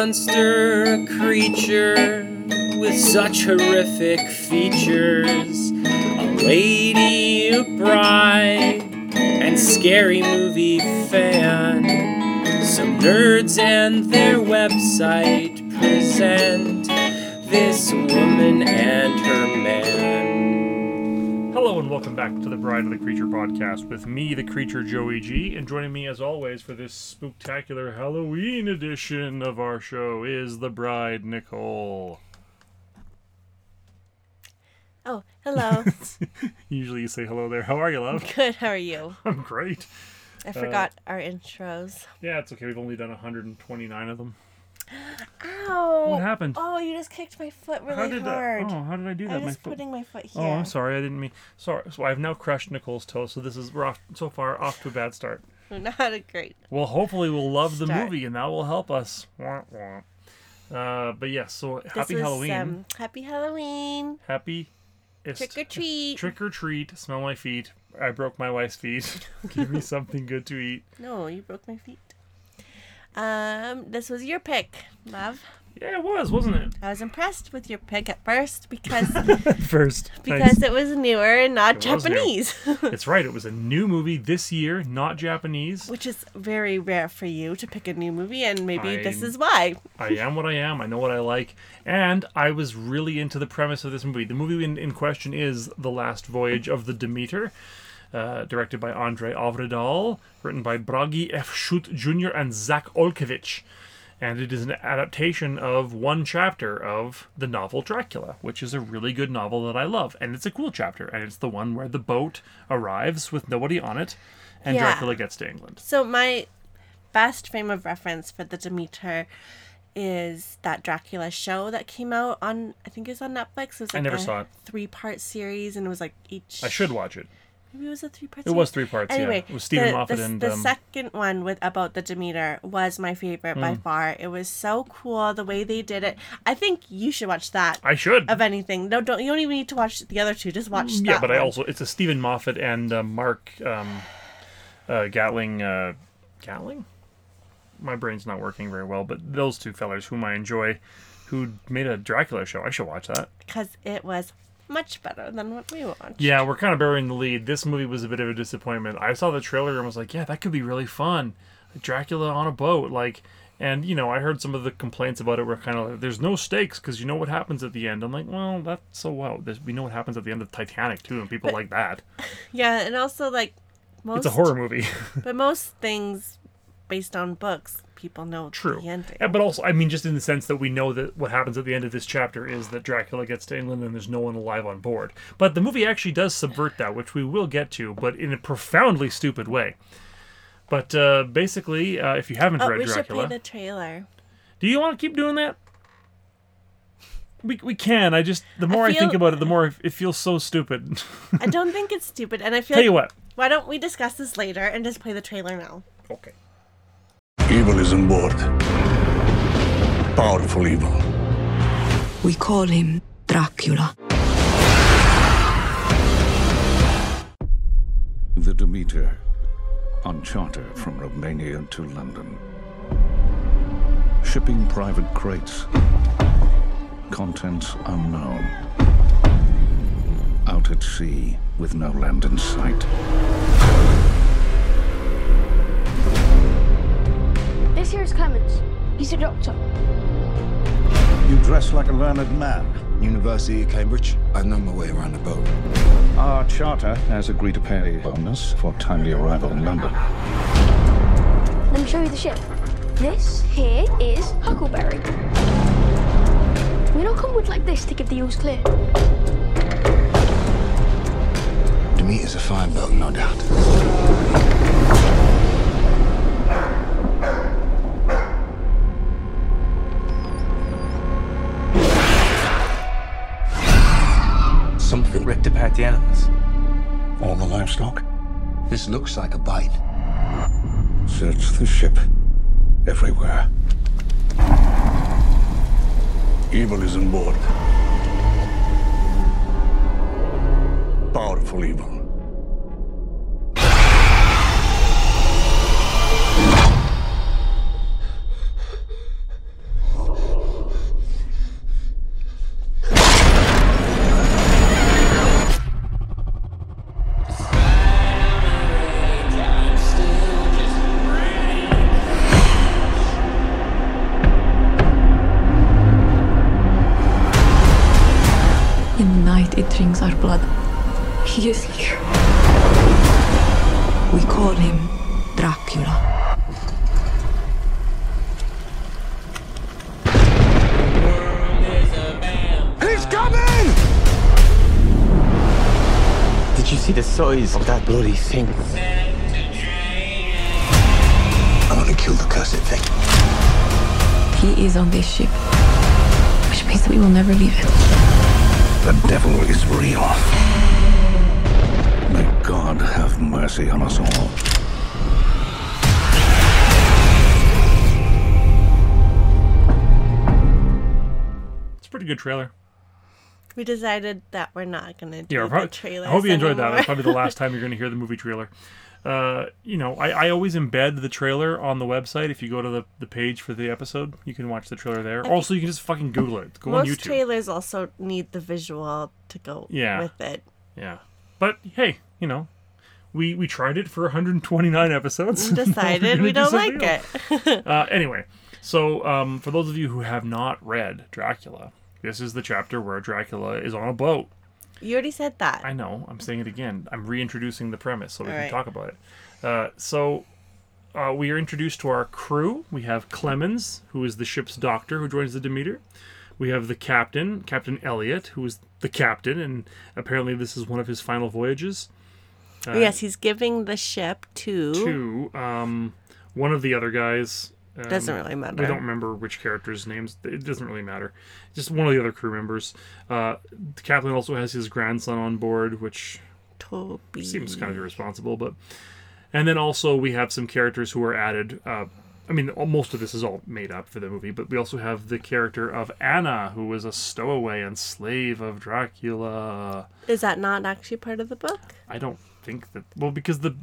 monster, a creature with such horrific features. A lady, a bride, and scary movie fan. Some nerds and their website present this woman and. Hello and welcome back to the Bride of the Creature podcast with me, the creature Joey G, and joining me as always for this spectacular Halloween edition of our show is the bride Nicole. Oh, hello. Usually you say hello there. How are you, love? Good. How are you? I'm great. I forgot our intros. Uh, yeah, it's okay. We've only done 129 of them. Ow! What happened? Oh, you just kicked my foot really how did hard. that? Oh, how did I do that? I'm My just foot- putting my foot here. Oh, I'm sorry. I didn't mean. Sorry. So I've now crushed Nicole's toe. So this is we're off so far off to a bad start. Not a great. Well, hopefully we'll love the movie and that will help us. Wah, wah. Uh, but yes. so This happy is, Halloween. Um, happy Halloween. Happy. Trick or treat. Trick or treat. Smell my feet. I broke my wife's feet. Give me something good to eat. No, you broke my feet. Um, this was your pick, love. Yeah, it was, wasn't it? I was impressed with your pick at first because First. because it was newer and not It. Japanese, It's right. It was a new movie this year, not Japanese. which is very rare for you to pick a new movie, and maybe this I'm- is why. I am what I am. I know what I like. And I was really into the premise of this movie. The movie in, in question is The Last Voyage of the Demeter, uh, directed by André Øvredal, written by Bragi F. Schut Jr. and Zak Olkewicz. And it is an adaptation of one chapter of the novel Dracula, which is a really good novel that I love. And it's a cool chapter. And it's the one where the boat arrives with nobody on it, and Yeah. Dracula gets to England. So my best frame of reference for the Demeter is that Dracula show that came out on I think it was on Netflix. It was like never a saw it. Three part series and it was like each I should watch it. Maybe it was a three part It was three parts, yeah. Anyway, It was Steven the, Moffat the, and, the um, Hmm. second one with about the Demeter was my favorite by far. It was so cool the way they did it. I think you should watch that. I should. of anything. No, don't you don't even need to watch the other two. Just watch that. Yeah, but I also it's a Steven Moffat and uh, Mark um, uh, Gatling. Uh, Gatling? My brain's not working very well, but those two fellers whom I enjoy, who made a Dracula show. I should watch that. because it was much better than what we watched. Yeah, we're kind of burying the lead. This movie was a bit of a disappointment. I saw the trailer and was like, yeah, that could be really fun. Dracula on a boat, like. And you know, I heard some of the complaints about it were kind of like, "There's no stakes because you know what happens at the end." I'm like, "Well, that's so well. There's, we know what happens at the end of Titanic too, and people like that. Yeah, and also like most It's a horror movie." But most things based on books, people know True. the ending. Yeah, but also, I mean, just in the sense that we know that what happens at the end of this chapter is that Dracula gets to England and there's no one alive on board. But the movie actually does subvert that, which we will get to, but in a profoundly stupid way. But uh, basically, uh, if you haven't Oh, read we should Dracula, play the trailer. do you want to keep doing that? We, we can. I just the more I, think about it, the more it feels so stupid. I don't think it's stupid, and I feel Tell you like what. why don't we discuss this later and just play the trailer now? Okay. Evil is on board. Powerful evil. We call him Dracula. The Demeter, on charter from Romania to London. Shipping private crates. Contents unknown. Out at sea with no land in sight. This here is Clemens. He's a doctor. You dress like a learned man. University of Cambridge. I know my way around the boat. Our charter has agreed to pay a bonus for timely arrival in London. Let me show you the ship. This here is Huckleberry. We don't come with like this to give the ewes clear. Demeter's a fine boat, no doubt. Something ripped apart the animals. All the livestock. This looks like a bite. Search the ship. Everywhere. Evil is on board. Powerful evil. Bloody thing? I want to kill the cursed thing. He is on this ship, which means that we will never leave it. The devil is real. May God have mercy on us all. It's a pretty good trailer. We decided that we're not gonna do Yeah, we're the probably, trailers. I hope you enjoyed that. That's probably the last time you're going to hear the movie trailer. Uh, you know, I, I always embed the trailer on the website. If you go to the, the page for the episode, you can watch the trailer there. Also, you can just fucking Google it. Go on Most YouTube. trailers also need the visual to go Yeah. with it. yeah. But hey, you know, we we tried it for 129 episodes. We're decided we do don't like else. it. Uh, anyway, so um, for those of you who have not read Dracula, this is the chapter where Dracula is on a boat. You already said that. I know. I'm saying it again. I'm reintroducing the premise so we can Alright. talk about it. Uh, so uh, we are introduced to our crew. We have Clemens, who is the ship's doctor, who joins the Demeter. We have the captain, Captain Elliot, who is the captain, and apparently this is one of his final voyages. Uh, yes, he's giving the ship to. to um, one of the other guys. Um, Doesn't really matter. I don't remember which characters' names. It doesn't really matter. Just one of the other crew members. Uh, the captain also has his grandson on board, which Toby. seems kind of irresponsible. But and then also we have some characters who are added. Uh, I mean, most of this is all made up for the movie, but we also have the character of Anna, who was a stowaway and slave of Dracula. Is that not actually part of the book? I don't think that. Well, because the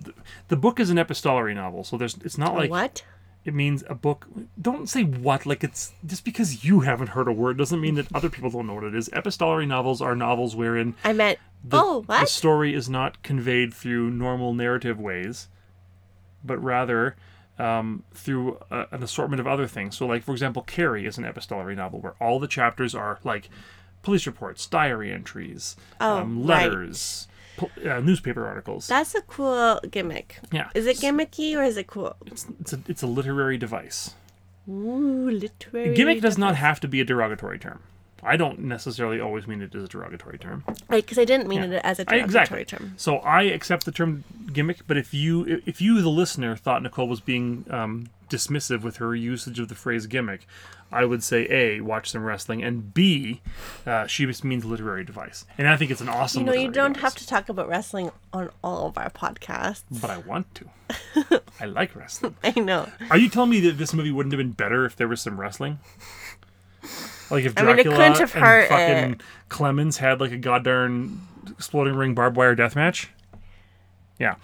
the book is an epistolary novel, so there's it's not like what? It means a book. Don't say what like it's just because you haven't heard a word doesn't mean that other people don't know what it is. Epistolary novels are novels wherein I meant. the, oh, the story is not conveyed through normal narrative ways, but rather um, through a, an assortment of other things. So, like for example, Carrie is an epistolary novel where all the chapters are like police reports, diary entries, Oh, um, letters, uh, newspaper articles. That's a cool gimmick. Yeah. Is it gimmicky or is it cool? it's, it's a it's a literary device. Ooh, literary. Gimmick does not have to be a derogatory term. I don't necessarily always mean it as a derogatory term. Right, because I didn't mean Yeah. it as a derogatory exactly. term. So I accept the term gimmick, but if you if you the listener thought Nicole was being um, dismissive with her usage of the phrase gimmick, I would say a watch some wrestling and b uh, she just means literary device, and I think it's an awesome. You know, you don't device. have to talk about wrestling on all of our podcasts. But I want to. I like wrestling. I know. Are you telling me that this movie wouldn't have been better if there was some wrestling? Like if I mean, Dracula and fucking it. Clemens had like a goddamn exploding ring barbed wire death match. Yeah.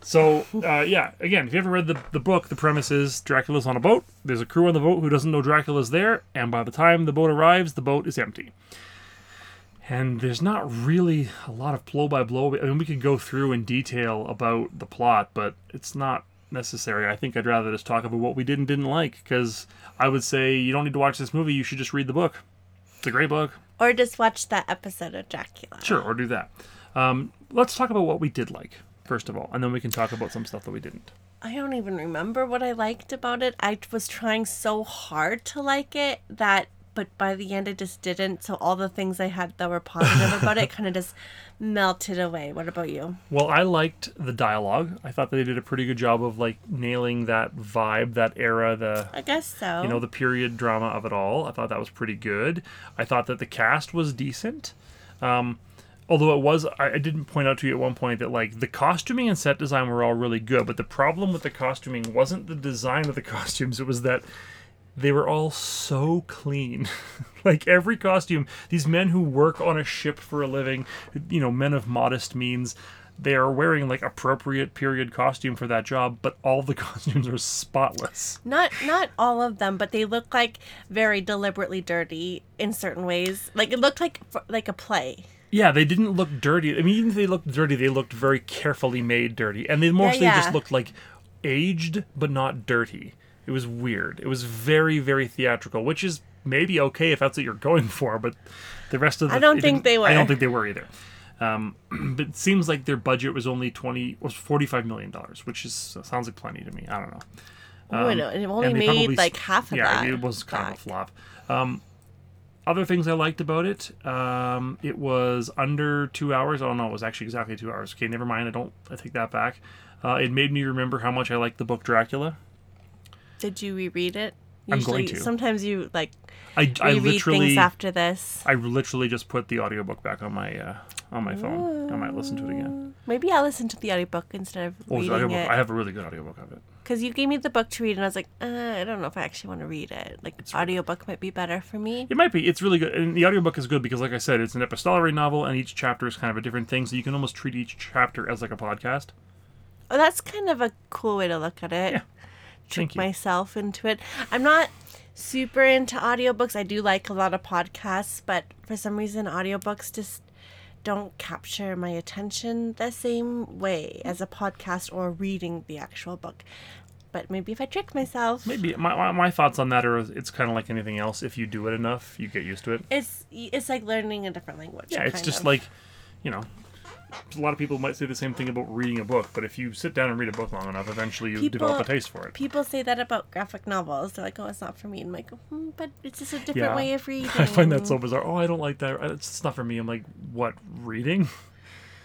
So uh, yeah, again, if you ever read the the book, the premise is Dracula's on a boat. There's a crew on the boat who doesn't know Dracula's there, and by the time the boat arrives, the boat is empty. And there's not really a lot of blow by blow. I mean, we could go through in detail about the plot, but it's not necessary. I think I'd rather just talk about what we did and didn't like, because I would say you don't need to watch this movie. You should just read the book. It's a great book. Or just watch that episode of Dracula. Sure, or do that. Um, let's talk about what we did like first of all, and then we can talk about some stuff that we didn't. I don't even remember what I liked about it. I was trying so hard to like it that, but by the end I just didn't. So all the things I had that were positive about it kind of just melted away. What about you? Well, I liked the dialogue. I thought they did a pretty good job of like nailing that vibe, that era, the I guess so. you know the period drama of it all. I thought that was pretty good. I thought that the cast was decent. Um, although it was, I, I didn't point out to you at one point that like the costuming and set design were all really good, but the problem with the costuming wasn't the design of the costumes. It was that they were all so clean. like every costume, these men who work on a ship for a living, you know, men of modest means, they are wearing like appropriate period costume for that job, but all the costumes are spotless. Not not all of them, but they look like very deliberately dirty in certain ways. Like it looked like like a play. Yeah, they didn't look dirty. I mean, even if they looked dirty, they looked very carefully made dirty, and they mostly yeah. just looked like aged but not dirty. It was weird. It was very, very theatrical, which is maybe okay if that's what you're going for, but the rest of the I don't think they were. I don't think they were either. Um, but it seems like their budget was only twenty was forty five million dollars, which is sounds like plenty to me. I don't know. oh, I know. It only made like half of yeah, that. Yeah, it was kind back. of a flop. Um, other things I liked about it, um, it was under two hours. Oh no, it was actually exactly two hours. Okay, never mind. I don't. I take that back. Uh, it made me remember how much I liked the book Dracula. Did you reread it? I'm going to. Sometimes you like I, I literally things after this. I literally just put the audiobook back on my uh, on my phone. I might listen to it again. Maybe I'll listen to the audiobook instead of Oh, reading audiobook. it. I have a really good audiobook of it. Because you gave me the book to read, and I was like, uh, I don't know if I actually want to read it. Like, audiobook might be better for me. It might be. It's really good. And the audiobook is good because, like I said, it's an epistolary novel, and each chapter is kind of a different thing. So you can almost treat each chapter as like a podcast. Oh, that's kind of a cool way to look at it. Yeah. Trick myself into it. I'm not super into audiobooks. I do like a lot of podcasts, but for some reason, audiobooks just don't capture my attention the same way as a podcast or reading the actual book. But maybe if I trick myself, Maybe my, my, my thoughts on that are it's kind of like anything else. If you do it enough, you get used to it. it's it's like learning a different language. Yeah, it's just of. like, you know, a lot of people might say the same thing about reading a book, but if you sit down and read a book long enough, eventually you develop a taste for it. People say that about graphic novels. They're like, "Oh, it's not for me." And I'm like, hmm, "But it's just a different Yeah. way of reading." I find that so bizarre. Oh, I don't like that. It's not for me. I'm like, what? Reading?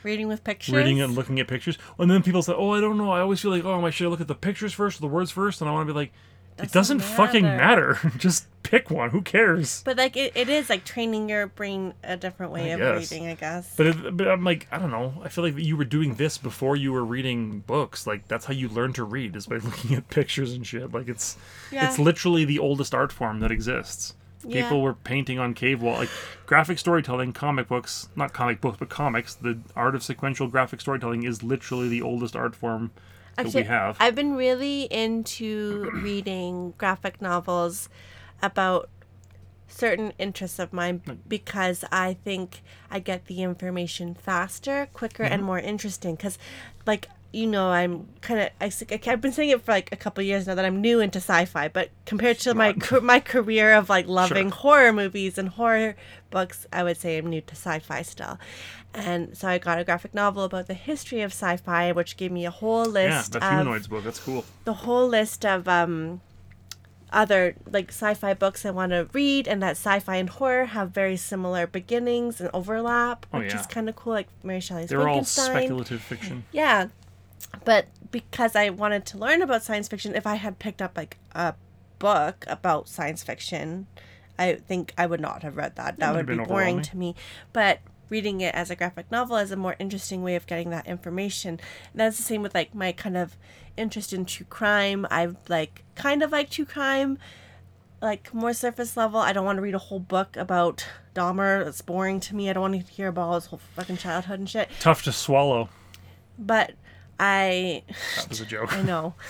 Reading with pictures. Reading and looking at pictures? And then people say, oh, I don't know. I always feel like, oh, I should I look at the pictures first or the words first? And I want to be like, it doesn't Doesn't fucking matter. matter. just pick one. Who cares? But like, it, it is like training your brain a different way I of guess. reading, I guess. But, it, but I'm like, I don't know. I feel like you were doing this before you were reading books. Like that's how you learn to read is by looking at pictures and shit. Like it's Yeah. it's literally the oldest art form that exists. Yeah. People were painting on cave wall, like graphic storytelling, comic books, not comic books, but comics. The art of sequential graphic storytelling is literally the oldest art form that we have. I've been really into reading graphic novels about certain interests of mine because I think I get the information faster, quicker, and Mhm. more interesting. Because, like, you know, I'm kind of I, have been saying it for like a couple years now that I'm new into sci-fi, but compared to my my career of like loving horror movies and horror books, I would say I'm new to sci-fi still. And so I got a graphic novel about the history of sci-fi, which gave me a whole yeah, list that of humanoids book. That's cool. the whole list of um other like sci-fi books I want to read and that sci-fi and horror have very similar beginnings and overlap, Oh, which yeah. is kind of cool like Mary Shelley's They're all speculative fiction. Yeah. But because I wanted to learn about science fiction, if I had picked up like a book about science fiction, I think I would not have read that. That would would be boring to me. But reading it as a graphic novel is a more interesting way of getting that information. And that's the same with like my kind of interest in true crime. I've like kind of like true crime, like more surface level. I don't want to read a whole book about Dahmer. It's boring to me. I don't want to hear about all his whole fucking childhood and shit. Tough to swallow. But I That was a joke. I know.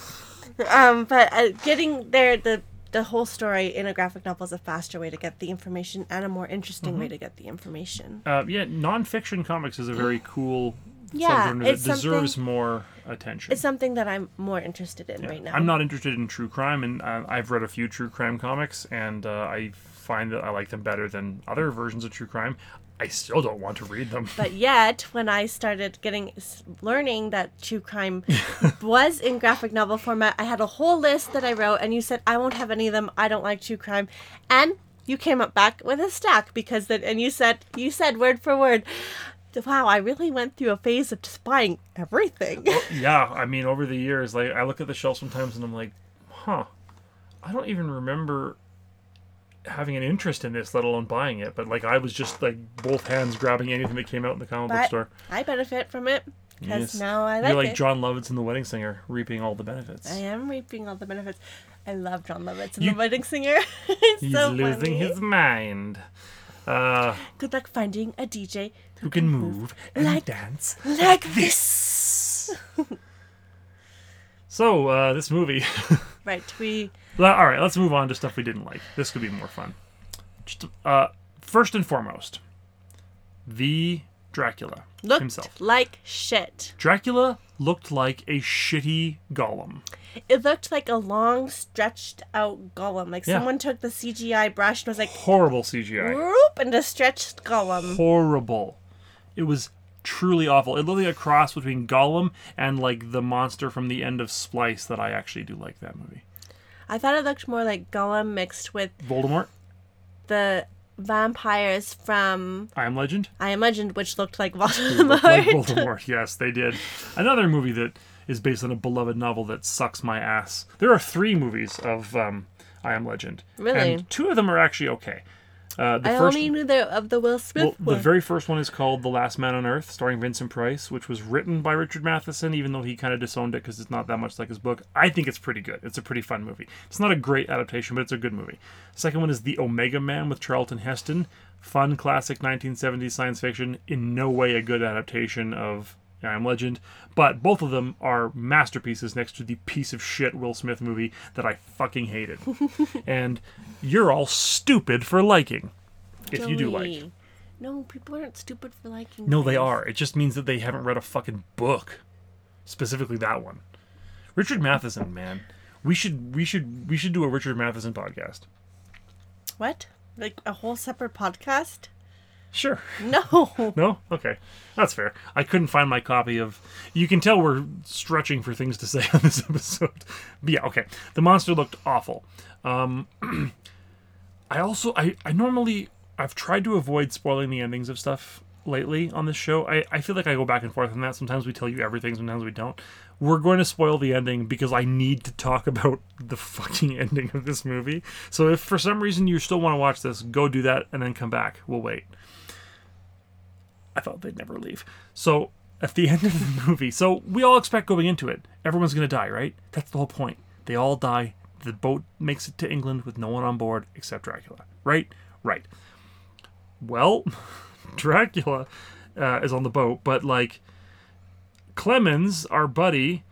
Um, but uh, getting there, the the whole story in a graphic novel is a faster way to get the information and a more interesting way Mhm. to get the information. Uh, yeah, nonfiction comics is a very cool Yeah, subgenre that deserves more attention. It's something that I'm more interested in right now. I'm not interested in true crime, and uh, I've read a few true crime comics, and uh, I find that I like them better than other versions of true crime. I still don't want to read them. But yet, when I started getting learning that true crime was in graphic novel format, I had a whole list that I wrote, and you said I won't have any of them. I don't like true crime, and you came up back with a stack because that, and you said you said word for word. Wow, I really went through a phase of just buying everything. yeah, I mean, over the years, like I look at the shelf sometimes, and I'm like, huh, I don't even remember having an interest in this, let alone buying it. But like, I was just like both hands grabbing anything that came out in the comic book store. I benefit from it because Yes. now I like it. You're like it. Jon Lovitz in The Wedding Singer, reaping all the benefits. I am reaping all the benefits. I love Jon Lovitz and You- the Wedding Singer. it's He's so losing funny. his mind. Uh, Good luck finding a DJ who can move and like- dance like this. So, uh, this movie. right, we Well, all right, let's move on to stuff we didn't like. This could be more fun. Just uh, first and foremost, the Dracula looked himself. like shit. Dracula looked like a shitty golem. It looked like a long, stretched out golem. Like Yeah. someone took the CGI brush and was like, Horrible CGI. whoop, and a stretched golem. Horrible. It was truly awful. It looked like a cross between Gollum and like the monster from the end of Splice. That I actually do like that movie. I thought it looked more like Gollum mixed with Voldemort, the vampires from I Am Legend. I Am Legend, which looked like Looked Voldemort. like Voldemort. Yes, they did. Another movie that is based on a beloved novel that sucks my ass. There are three movies of um, I Am Legend. Really? And two of them are actually okay. Uh, the I first, only knew the of the Will Smith well, the very first one is called The Last Man on Earth, starring Vincent Price, which was written by Richard Matheson, even though he kind of disowned it because it's not that much like his book. I think it's pretty good. It's a pretty fun movie. It's not a great adaptation, but it's a good movie. Second one is The Omega Man with Charlton Heston. Fun, classic 1970s science fiction. In no way a good adaptation of I Am Legend, but both of them are masterpieces next to the piece of shit Will Smith movie that I fucking hated. and you're all stupid for liking. If you do like. No, people aren't stupid for liking. No, they are. It just means that they haven't read a fucking book. Specifically that one. Richard Matheson, man. We should we should we should do a Richard Matheson podcast. What? Like a whole separate podcast? Sure. No. No? Okay. That's fair. I couldn't find my copy of You can tell we're stretching for things to say on this episode. But yeah, okay. The monster looked awful. Um I also I, I normally I've tried to avoid spoiling the endings of stuff lately on this show. I, I feel like I go back and forth on that. Sometimes we tell you everything, sometimes we don't. We're going to spoil the ending because I need to talk about the fucking ending of this movie. So if for some reason you still want to watch this, go do that and then come back. We'll wait. I thought they'd never leave. So at the end of the movie, so we all expect going into it, everyone's going to die, right? That's the whole point. They all die. The boat makes it to England with no one on board except Dracula, right? Right. Well, Dracula uh, is on the boat, but like Clemens, our buddy,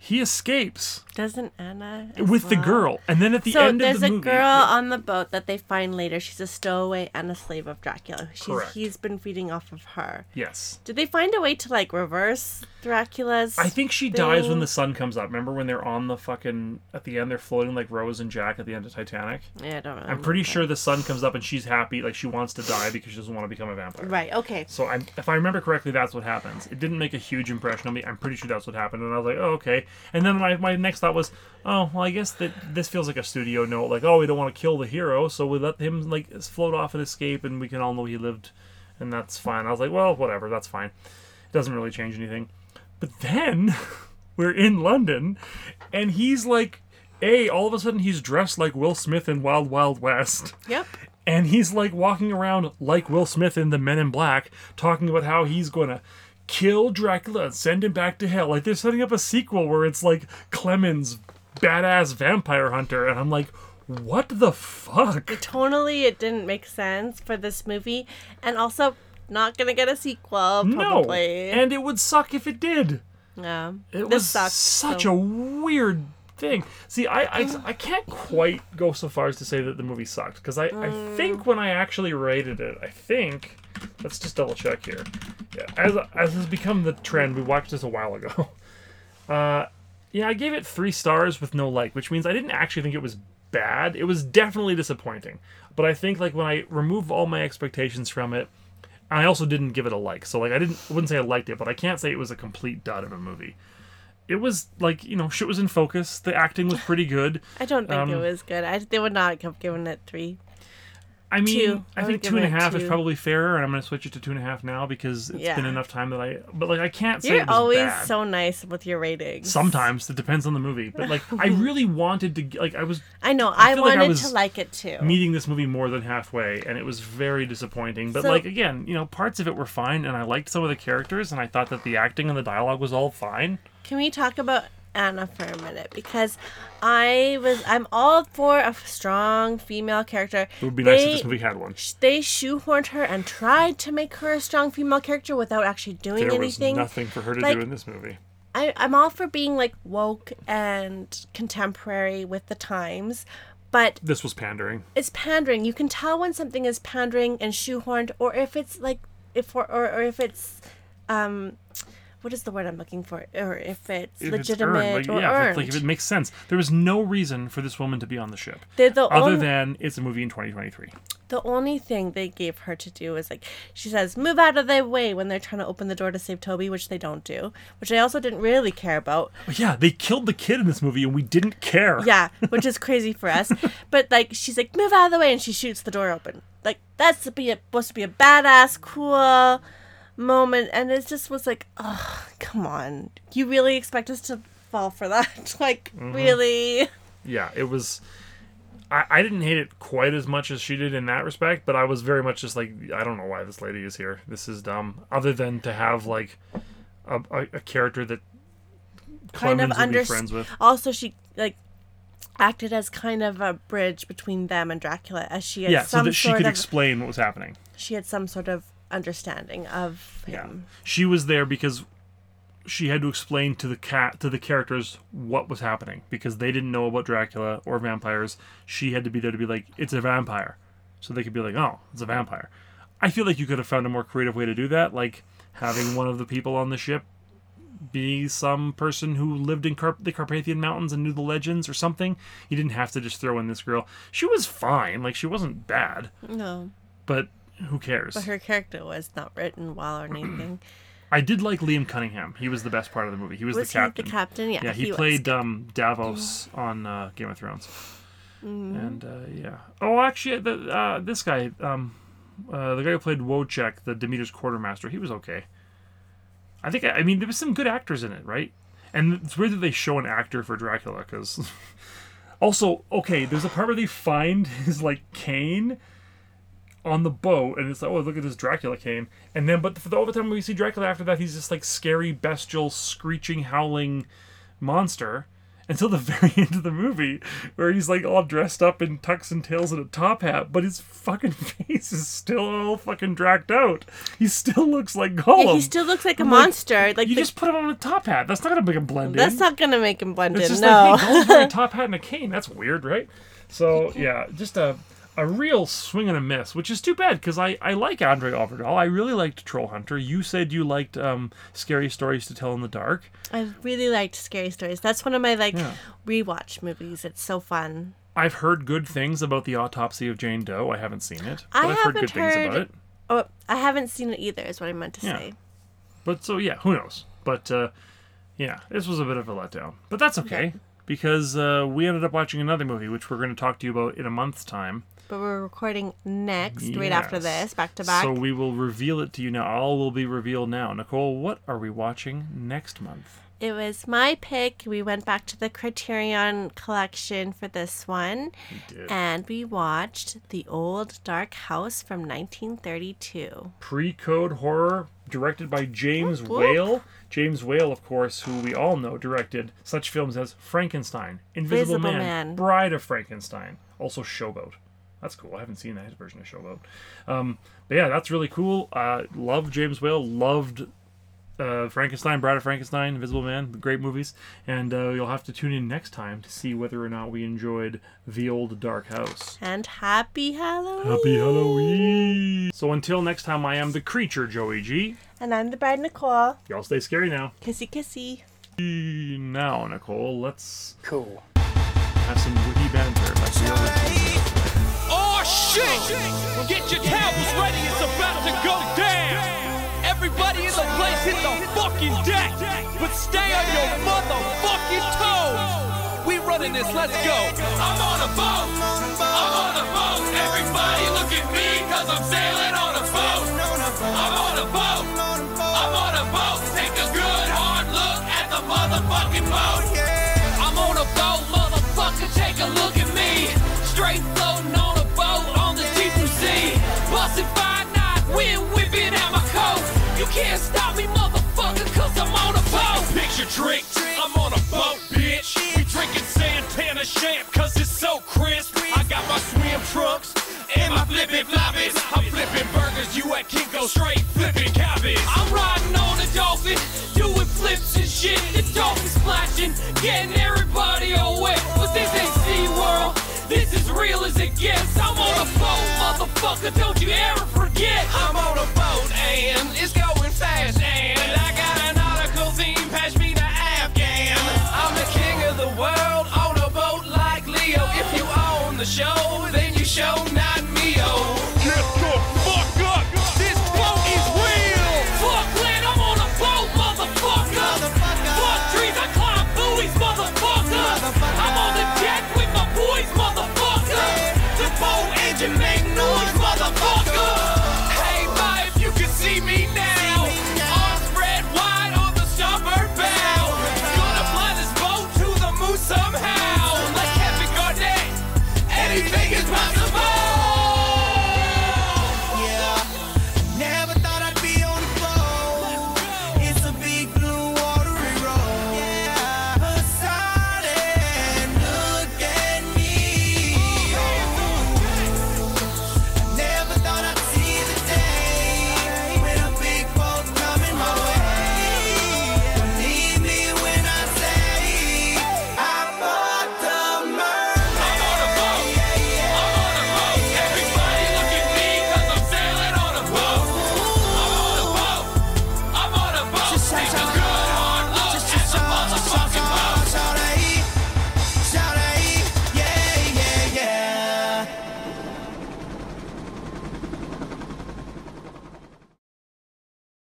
he escapes Doesn't Anna? with the girl, and then at the so end of the movie. There's a girl on the boat that they find later. She's a stowaway and a slave of Dracula. She's, Correct. He's been feeding off of her. yes, Did they find a way to like reverse Dracula's? I think she dies when the sun comes up. Remember when they're on the fucking at the end? They're floating like Rose and Jack at the end of Titanic. Yeah, I don't know. I'm pretty sure the sun comes up and she's happy, like she wants to die because she doesn't want to become a vampire. Right. Okay. So I, if I remember correctly, that's what happens. It didn't make a huge impression on me. I'm pretty sure that's what happened, and I was like, oh okay. And then my, my next thought was, oh well, I guess that this feels like a studio note, like oh we don't want to kill the hero, so we let him like float off and escape, and we can all know he lived, and that's fine. I was like, well, whatever, that's fine. It doesn't really change anything. But then we're in London, and he's like, a all of a sudden he's dressed like Will Smith in Wild Wild West Yep. and he's like walking around like Will Smith in The Men in Black, talking about how he's gonna kill Dracula and send him back to hell. Like they're setting up a sequel where it's like Clemens, badass vampire hunter, and I'm like, what the fuck? Tonally, it didn't make sense for this movie, and also not gonna get a sequel. No, and it would suck if it did. yeah. It this was sucks. such so- a weird thing. See, I, I I can't quite go so far as to say that the movie sucked because I, I think when I actually rated it, I think let's just double check here. Yeah, as as has become the trend, we watched this a while ago. Uh, yeah, I gave it three stars with no like, which means I didn't actually think it was bad. It was definitely disappointing, but I think like when I remove all my expectations from it. I also didn't give it a like, so like I didn't I wouldn't say I liked it, but I can't say it was a complete dud of a movie it was like you know shit was in focus the acting was pretty good I don't think it um, was good. I they would not have given it three. I mean Two. i I think two and a half is probably fairer and i'm gonna switch it to two and a half now because it's Yeah. been enough time that i but like i can't say You're always bad. so nice with your ratings. sometimes it depends on the movie but like i really wanted to like i was I know. I, like I wanted was to like it too. meeting this movie more than halfway and it was very disappointing but So- like again you know parts of it were fine and i liked some of the characters and i thought that the acting and the dialogue was all fine Can we talk about Anna for a minute? Because I was I'm all for a strong female character. it would be nice if They- this movie had one They shoehorned her and tried to make her a strong female character without actually doing anything. there was nothing for her to Like, do in this movie I, I'm all for being like woke and contemporary with the times, but this was pandering it's pandering. You can tell when something is pandering and shoehorned, or if it's like if or or, or if it's um what is the word I'm looking for? Or if it's If it's legitimate earned, like, or yeah, if earned. it, like if it makes sense. There was no reason for this woman to be on the ship, the other only- than it's a movie in 2023. The only thing they gave her to do is like she says, "Move out of their way" when they're trying to open the door to save Toby, which they don't do, which I also didn't really care about. Yeah, they killed the kid in this movie, and we didn't care. Yeah, which is crazy for us. But like she's like, "Move out of the way," and she shoots the door open. Like that's to be a, supposed to be a badass, cool moment, and it just was like, "Oh, come on! You really expect us to fall for that? like Mhm. really?" yeah, it was. I, I didn't hate it quite as much as she did in that respect, but I was very much just like, I don't know why this lady is here. This is dumb. Other than to have like a, a, a character that kind of Clemens under be friends with. also she like acted as kind of a bridge between them and Dracula as she had Yeah, so that she could of explain what was happening. she had some sort of understanding of Yeah, him. she was there because she had to explain to the cat to the characters what was happening because they didn't know about Dracula or vampires. She had to be there to be like, it's a vampire, so they could be like, oh, it's a vampire. I feel like you could have found a more creative way to do that, like having one of the people on the ship be some person who lived in Carp- the Carpathian Mountains and knew the legends or something. You didn't have to just throw in this girl. She was fine, like she wasn't bad, No. but who cares? But her character was not written well or anything. I did like Liam Cunningham. He was the best part of the movie. He was, Was the he the captain. captain? Yeah, Yeah, he, he played um, Davos on uh, Game of Thrones. Mhm. And uh, yeah. Oh, actually, the, uh, this guy, um, uh, the guy who played Wojchek, the Demeter's quartermaster, he was okay. I think. I mean, there was some good actors in it, right? And it's weird that they show an actor for Dracula because. also, okay, there's a part where they find his like cane on the boat, and it's like, oh, look at this Dracula cane. And then, but for the all the time we see Dracula after that, he's this like scary, bestial, screeching, howling monster until the very end of the movie, where he's like all dressed up in tux and tails and a top hat, but his fucking face is still all fucking dragged out. He still looks like Gollum. Yeah, he still looks like a I'm monster. Like you the- just put him on a top hat. That's not gonna make him blend in. that's not gonna make him blend It's in. just No. like, hey, Gollum's wearing a top hat and a cane. That's weird, right? So yeah, just a a real swing and a miss, which is too bad because I, I like André Øvredal. I really liked Troll Hunter. You said you liked um, Scary Stories to Tell in the Dark. I really liked Scary Stories. That's one of my like Yeah. rewatch movies. It's so fun. I've heard good things about the autopsy of Jane Doe. I haven't seen it, but I have heard haven't good things about heard- it. Oh, I haven't seen it either. Is what I meant to Yeah. say. But so yeah, who knows? But uh, yeah, this was a bit of a letdown. But that's okay because uh, we ended up watching another movie, which we're going to talk to you about in a month's time. But we're recording next, right after this, back to back. So we will reveal it to you now. All will be revealed now. Nicole, what are we watching next month? It was my pick. We went back to the Criterion collection for this one. did. And we watched The Old Dark House from 1932. Pre-code horror, directed by James Whoop, whoop. Whale. James Whale, of course, who we all know directed such films as Frankenstein, Invisible Man, Man. Bride of Frankenstein, also Showboat. That's cool. I haven't seen that version of Showboat. Um, but yeah, that's really cool. Uh, loved James Whale. Loved uh, Frankenstein, Bride of Frankenstein, Invisible Man. Great movies. And uh, you'll have to tune in next time to see whether or not we enjoyed The Old Dark House. And Happy Halloween. Happy Halloween! So until next time, I am the creature, Joey G. And I'm the bride, Nicole. Y'all stay scary now. Kissy kissy. Now, Nicole, let's cool have some witty banter. Let's see how this Oh shit! Get your towels ready, it's about to go down. Everybody in the place hit the fucking deck, but stay on your motherfucking toes. We running this, let's go. I'm on a boat, I'm on a boat. Everybody look at me, cause I'm sailing on a boat. I'm on a boat, I'm on a boat. Take a good hard look at the motherfucking boat. I'm on a boat, motherfucker, take a look at me. Straight floating on a boat on the deep blue sea. Busting five can't stop me, motherfucker, cause I'm on a boat. Picture drinks, I'm on a boat, bitch. We drinking Santana champ, cause it's so crisp. I got my swim trunks and my flippin' floppies. I'm flipping burgers, you at Kinko straight flipping cabbage. I'm riding on a dolphin, doing flips and shit. The dolphin splashing, getting everybody all wet. But this ain't SeaWorld, this is real as it gets. I'm on a boat, motherfucker, don't you ever forget. I'm on a boat and it's going I got an article theme, patch me to Afghan. I'm the king of the world on a boat like Leo. If you own the show, then you show not me.